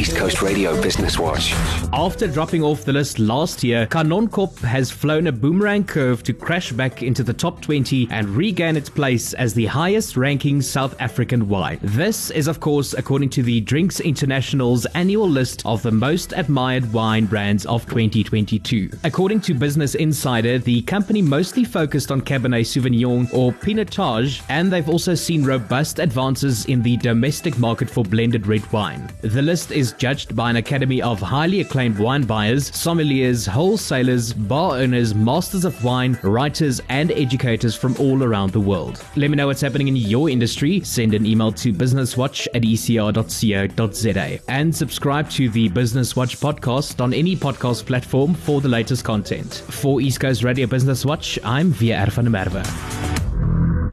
East Coast Radio Business Watch. After dropping off the list last year, Kanonkop has flown a boomerang curve to crash back into the top 20 and regain its place as the highest ranking South African wine. This is, of course, according to the Drinks International's annual list of the most admired wine brands of 2022. According to Business Insider, the company mostly focused on Cabernet Sauvignon or Pinotage, and they've also seen robust advances in the domestic market for blended red wine. The list is judged by an academy of highly acclaimed wine buyers, sommeliers, wholesalers, bar owners, masters of wine, writers, and educators from all around the world. Let me know what's happening in your industry. Send an email to businesswatch at ecr.co.za and subscribe to the Business Watch podcast on any podcast platform for the latest content. For East Coast Radio Business Watch, I'm WR Van Der Merwe.